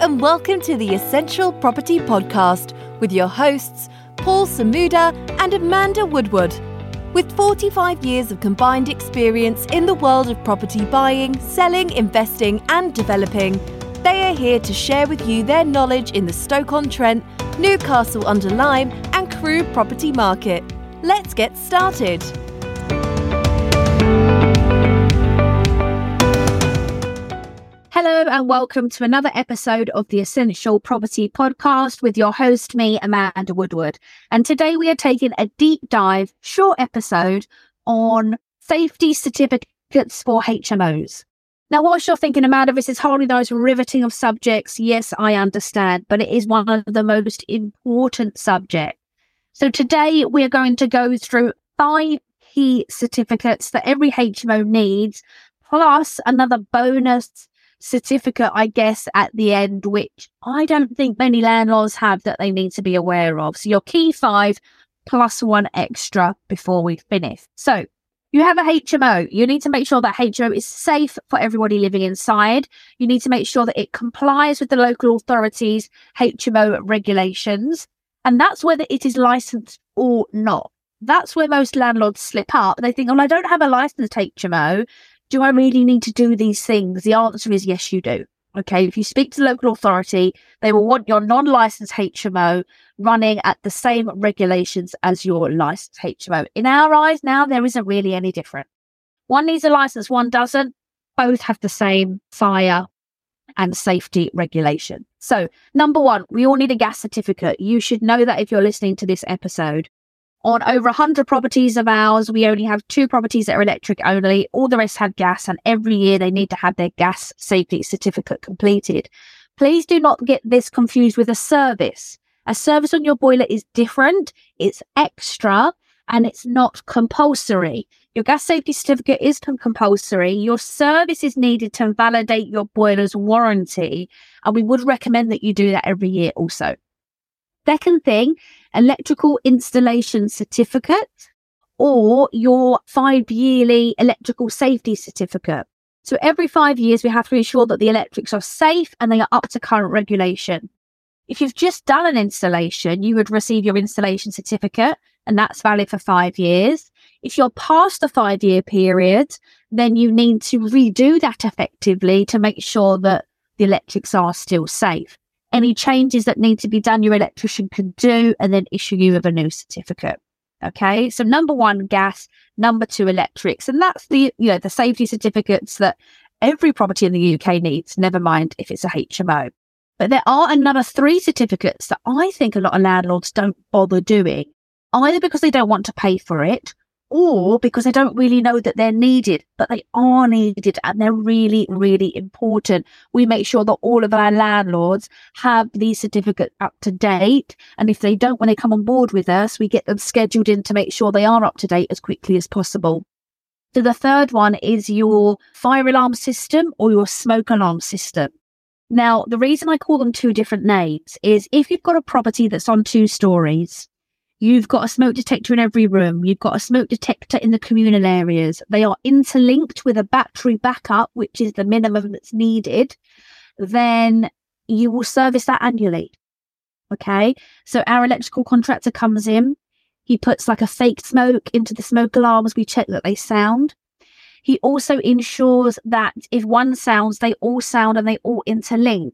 and welcome to the Essential Property Podcast with your hosts, Paul Samuda and Amanda Woodward. With 45 years of combined experience in the world of property buying, selling, investing, and developing, they are here to share with you their knowledge in the Stoke on Trent, Newcastle under Lyme, and Crewe property market. Let's get started. And welcome to another episode of the Essential Property Podcast with your host, me, Amanda Woodward. And today we are taking a deep dive, short episode on safety certificates for HMOs. Now, whilst you're thinking, Amanda, this is hardly those riveting of subjects, yes, I understand, but it is one of the most important subjects. So today we are going to go through five key certificates that every HMO needs, plus another bonus certificate, I guess, at the end, which I don't think many landlords have that they need to be aware of. So your key five plus one extra before we finish. So you have a HMO. You need to make sure that HMO is safe for everybody living inside. You need to make sure that it complies with the local authorities' HMO regulations. And that's whether it is licensed or not. That's where most landlords slip up. They think, oh, I don't have a licensed HMO do I really need to do these things? The answer is yes, you do. Okay, if you speak to the local authority, they will want your non licensed HMO running at the same regulations as your licensed HMO. In our eyes, now there isn't really any different. One needs a license, one doesn't. Both have the same fire and safety regulation. So, number one, we all need a gas certificate. You should know that if you're listening to this episode. On over 100 properties of ours, we only have two properties that are electric only. All the rest have gas, and every year they need to have their gas safety certificate completed. Please do not get this confused with a service. A service on your boiler is different, it's extra, and it's not compulsory. Your gas safety certificate is compulsory. Your service is needed to validate your boiler's warranty, and we would recommend that you do that every year also. Second thing, electrical installation certificate or your five yearly electrical safety certificate. So every five years, we have to ensure that the electrics are safe and they are up to current regulation. If you've just done an installation, you would receive your installation certificate and that's valid for five years. If you're past the five year period, then you need to redo that effectively to make sure that the electrics are still safe. Any changes that need to be done, your electrician can do and then issue you with a new certificate. Okay. So number one, gas, number two, electrics. And that's the, you know, the safety certificates that every property in the UK needs, never mind if it's a HMO. But there are another three certificates that I think a lot of landlords don't bother doing, either because they don't want to pay for it or because they don't really know that they're needed, but they are needed and they're really, really important. We make sure that all of our landlords have these certificates up to date. And if they don't, when they come on board with us, we get them scheduled in to make sure they are up to date as quickly as possible. So the third one is your fire alarm system or your smoke alarm system. Now, the reason I call them two different names is if you've got a property that's on two stories, You've got a smoke detector in every room. You've got a smoke detector in the communal areas. They are interlinked with a battery backup, which is the minimum that's needed. Then you will service that annually. Okay. So our electrical contractor comes in. He puts like a fake smoke into the smoke alarms. We check that they sound. He also ensures that if one sounds, they all sound and they all interlink.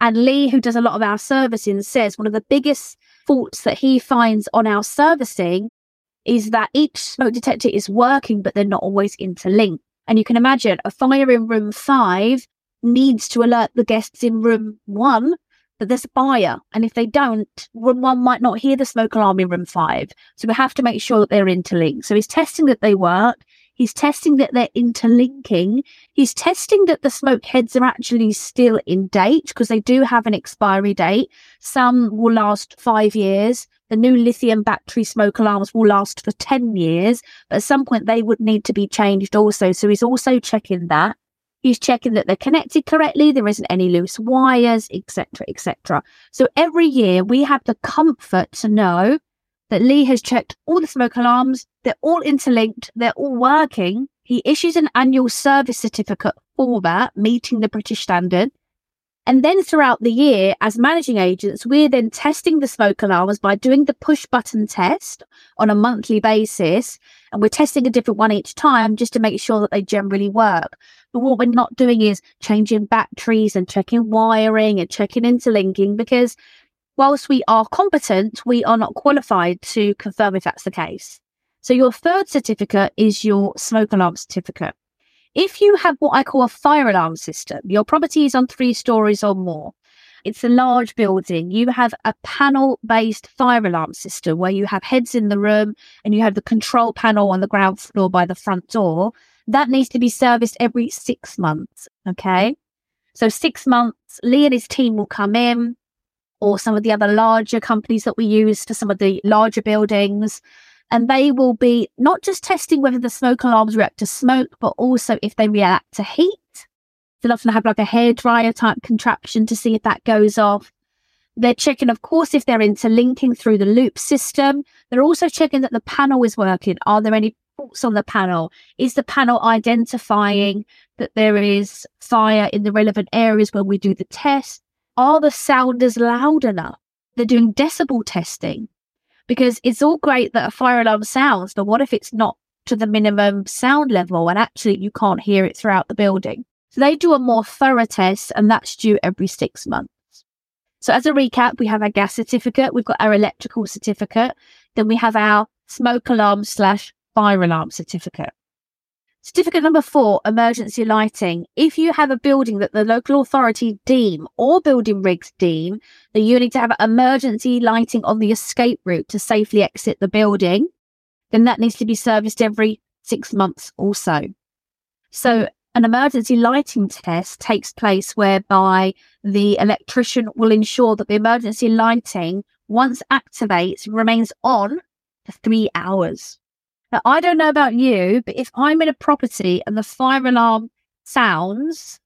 And Lee, who does a lot of our servicing, says one of the biggest faults that he finds on our servicing is that each smoke detector is working, but they're not always interlinked. And you can imagine a fire in room five needs to alert the guests in room one that there's a fire. And if they don't, room one might not hear the smoke alarm in room five. So we have to make sure that they're interlinked. So he's testing that they work. He's testing that they're interlinking. He's testing that the smoke heads are actually still in date because they do have an expiry date. Some will last five years. The new lithium battery smoke alarms will last for 10 years, but at some point they would need to be changed also. So he's also checking that. He's checking that they're connected correctly, there isn't any loose wires, etc., etc. So every year we have the comfort to know that Lee has checked all the smoke alarms, they're all interlinked, they're all working. He issues an annual service certificate for that, meeting the British standard. And then throughout the year, as managing agents, we're then testing the smoke alarms by doing the push button test on a monthly basis. And we're testing a different one each time just to make sure that they generally work. But what we're not doing is changing batteries and checking wiring and checking interlinking because whilst we are competent, we are not qualified to confirm if that's the case. So your third certificate is your smoke alarm certificate. If you have what I call a fire alarm system, your property is on three stories or more. It's a large building. You have a panel based fire alarm system where you have heads in the room and you have the control panel on the ground floor by the front door. That needs to be serviced every six months. Okay. So, six months, Lee and his team will come in, or some of the other larger companies that we use for some of the larger buildings and they will be not just testing whether the smoke alarms react to smoke, but also if they react to heat. They'll often have like a hair dryer type contraption to see if that goes off. They're checking, of course, if they're interlinking through the loop system. They're also checking that the panel is working. Are there any faults on the panel? Is the panel identifying that there is fire in the relevant areas when we do the test? Are the sounders loud enough? They're doing decibel testing because it's all great that a fire alarm sounds, but what if it's not to the minimum sound level and actually you can't hear it throughout the building? So they do a more thorough test and that's due every six months. So as a recap, we have our gas certificate, we've got our electrical certificate, then we have our smoke alarm slash fire alarm certificate. Certificate number four, emergency lighting. If you have a building that the local authority deem or building regs deem that you need to have emergency lighting on the escape route to safely exit the building, then that needs to be serviced every six months or so. So an emergency lighting test takes place whereby the electrician will ensure that the emergency lighting, once activates, remains on for three hours. Now, I don't know about you, but if I'm in a property and the fire alarm sounds,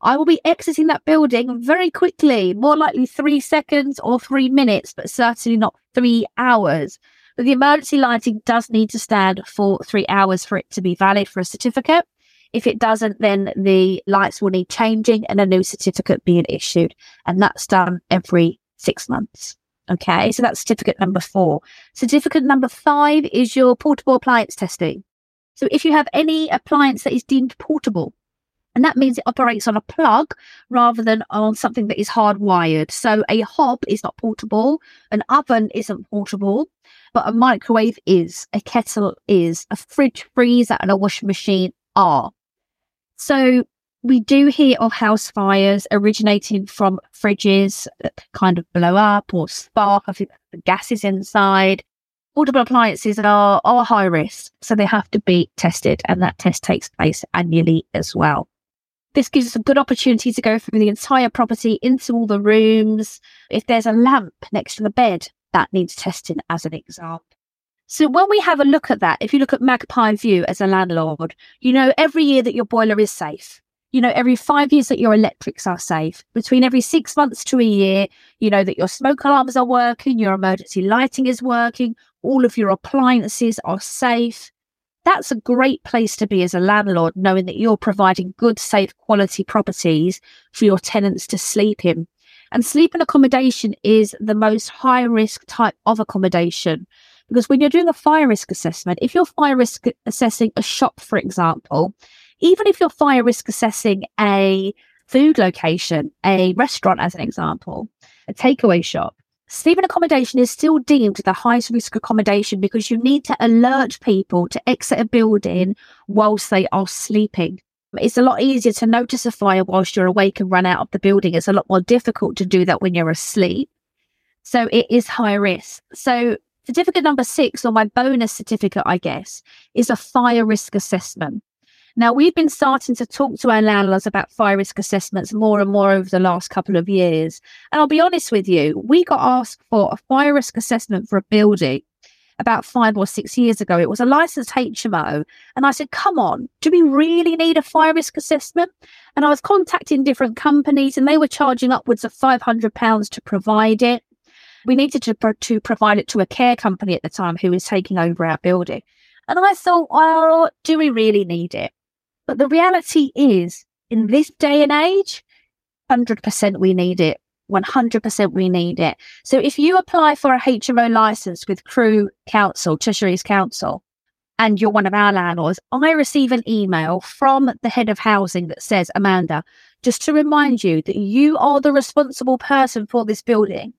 I will be exiting that building very quickly, more likely three seconds or three minutes, but certainly not three hours. But the emergency lighting does need to stand for three hours for it to be valid for a certificate. If it doesn't, then the lights will need changing and a new certificate being issued. And that's done every six months. Okay, so that's certificate number four. Certificate number five is your portable appliance testing. So if you have any appliance that is deemed portable, and that means it operates on a plug rather than on something that is hardwired. So a hob is not portable, an oven isn't portable, but a microwave is, a kettle is, a fridge freezer and a washing machine are. So we do hear of house fires originating from fridges that kind of blow up or spark. I think the gases inside. Portable appliances are, are high risk, so they have to be tested, and that test takes place annually as well. This gives us a good opportunity to go through the entire property into all the rooms. If there's a lamp next to the bed, that needs testing as an example. So when we have a look at that, if you look at Magpie View as a landlord, you know every year that your boiler is safe you know, every five years that your electrics are safe. Between every six months to a year, you know that your smoke alarms are working, your emergency lighting is working, all of your appliances are safe. That's a great place to be as a landlord, knowing that you're providing good, safe, quality properties for your tenants to sleep in. And sleep and accommodation is the most high risk type of accommodation. Because when you're doing a fire risk assessment, if you're fire risk assessing a shop, for example, even if you're fire risk assessing a food location, a restaurant, as an example, a takeaway shop, sleeping accommodation is still deemed the highest risk accommodation because you need to alert people to exit a building whilst they are sleeping. It's a lot easier to notice a fire whilst you're awake and run out of the building. It's a lot more difficult to do that when you're asleep. So it is high risk. So certificate number six, or my bonus certificate, I guess, is a fire risk assessment. Now, we've been starting to talk to our landlords about fire risk assessments more and more over the last couple of years. And I'll be honest with you, we got asked for a fire risk assessment for a building about five or six years ago. It was a licensed HMO. And I said, come on, do we really need a fire risk assessment? And I was contacting different companies and they were charging upwards of £500 to provide it. We needed to, to provide it to a care company at the time who was taking over our building. And I thought, well, do we really need it? But the reality is, in mm. this day and age, 100% we need it. 100% we need it. So if you apply for a HMO license with Crewe Council, Cheshire East Council, and you're one of our landlords, I receive an email from the head of housing that says, Amanda, just to remind you that you are the responsible person for this building.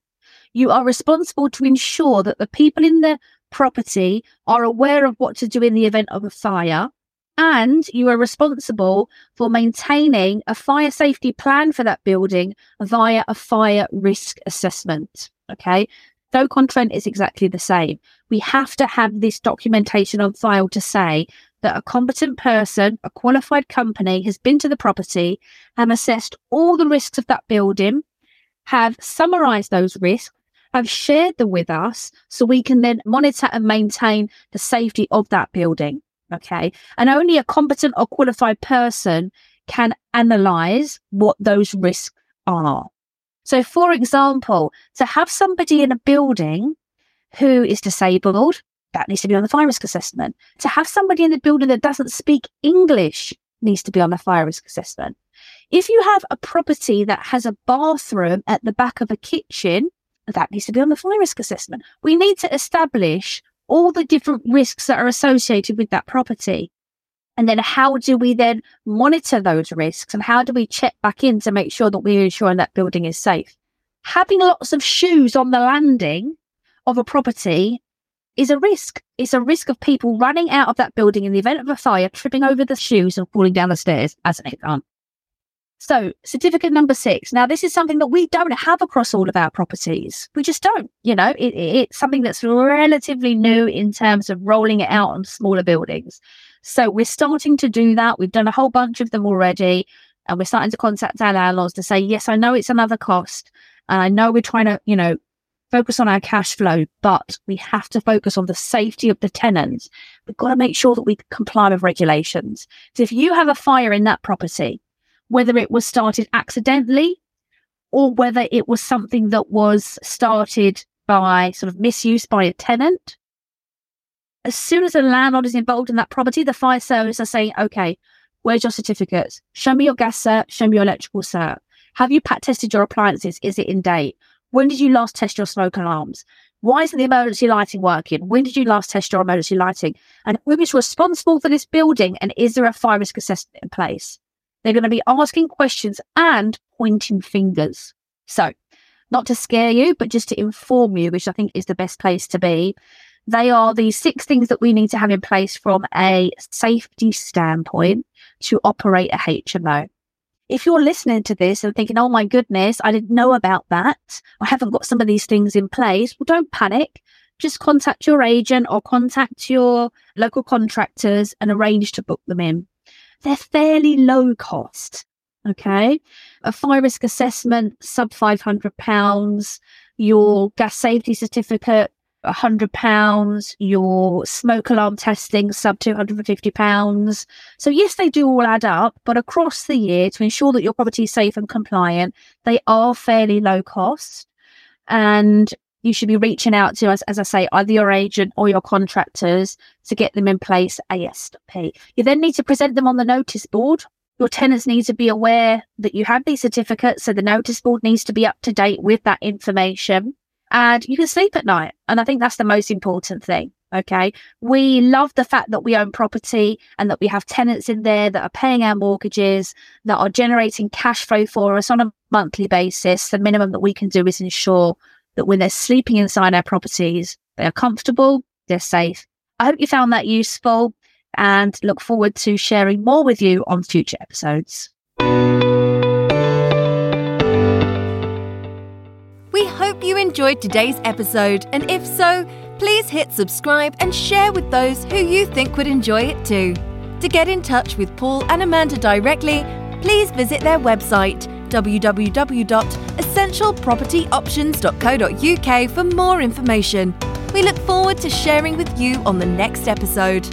You are responsible to ensure that the people in the property are aware of what to do in the event of a fire. And you are responsible for maintaining a fire safety plan for that building via a fire risk assessment. Okay. Stoke-on-Trent is exactly the same. We have to have this documentation on file to say that a competent person, a qualified company has been to the property and assessed all the risks of that building, have summarized those risks, have shared them with us so we can then monitor and maintain the safety of that building. Okay. And only a competent or qualified person can analyze what those risks are. So, for example, to have somebody in a building who is disabled, that needs to be on the fire risk assessment. To have somebody in the building that doesn't speak English needs to be on the fire risk assessment. If you have a property that has a bathroom at the back of a kitchen, that needs to be on the fire risk assessment. We need to establish all the different risks that are associated with that property. And then how do we then monitor those risks and how do we check back in to make sure that we're ensuring that building is safe? Having lots of shoes on the landing of a property is a risk. It's a risk of people running out of that building in the event of a fire, tripping over the shoes and falling down the stairs, as an example. So, certificate number six. Now, this is something that we don't have across all of our properties. We just don't. You know, it, it's something that's relatively new in terms of rolling it out on smaller buildings. So, we're starting to do that. We've done a whole bunch of them already. And we're starting to contact our landlords to say, yes, I know it's another cost. And I know we're trying to, you know, focus on our cash flow, but we have to focus on the safety of the tenants. We've got to make sure that we comply with regulations. So if you have a fire in that property, whether it was started accidentally or whether it was something that was started by sort of misuse by a tenant. As soon as a landlord is involved in that property, the fire service are saying, okay, where's your certificates? Show me your gas cert, show me your electrical cert. Have you pat tested your appliances? Is it in date? When did you last test your smoke alarms? Why isn't the emergency lighting working? When did you last test your emergency lighting? And who is responsible for this building? And is there a fire risk assessment in place? They're going to be asking questions and pointing fingers. So, not to scare you, but just to inform you, which I think is the best place to be. They are the six things that we need to have in place from a safety standpoint to operate a HMO. If you're listening to this and thinking, oh my goodness, I didn't know about that, I haven't got some of these things in place, well, don't panic. Just contact your agent or contact your local contractors and arrange to book them in they're fairly low cost. Okay. A fire risk assessment, sub £500, your gas safety certificate, £100, your smoke alarm testing, sub £250. So, yes, they do all add up, but across the year, to ensure that your property is safe and compliant, they are fairly low cost. And you should be reaching out to us, as I say, either your agent or your contractors to get them in place ASAP. You then need to present them on the notice board. Your tenants need to be aware that you have these certificates, so the notice board needs to be up to date with that information. And you can sleep at night. And I think that's the most important thing. Okay. We love the fact that we own property and that we have tenants in there that are paying our mortgages, that are generating cash flow for us on a monthly basis. The minimum that we can do is ensure that when they're sleeping inside our properties, they are comfortable, they're safe. I hope you found that useful and look forward to sharing more with you on future episodes. We hope you enjoyed today's episode, and if so, please hit subscribe and share with those who you think would enjoy it too. To get in touch with Paul and Amanda directly, please visit their website www.essentialpropertyoptions.co.uk for more information. We look forward to sharing with you on the next episode.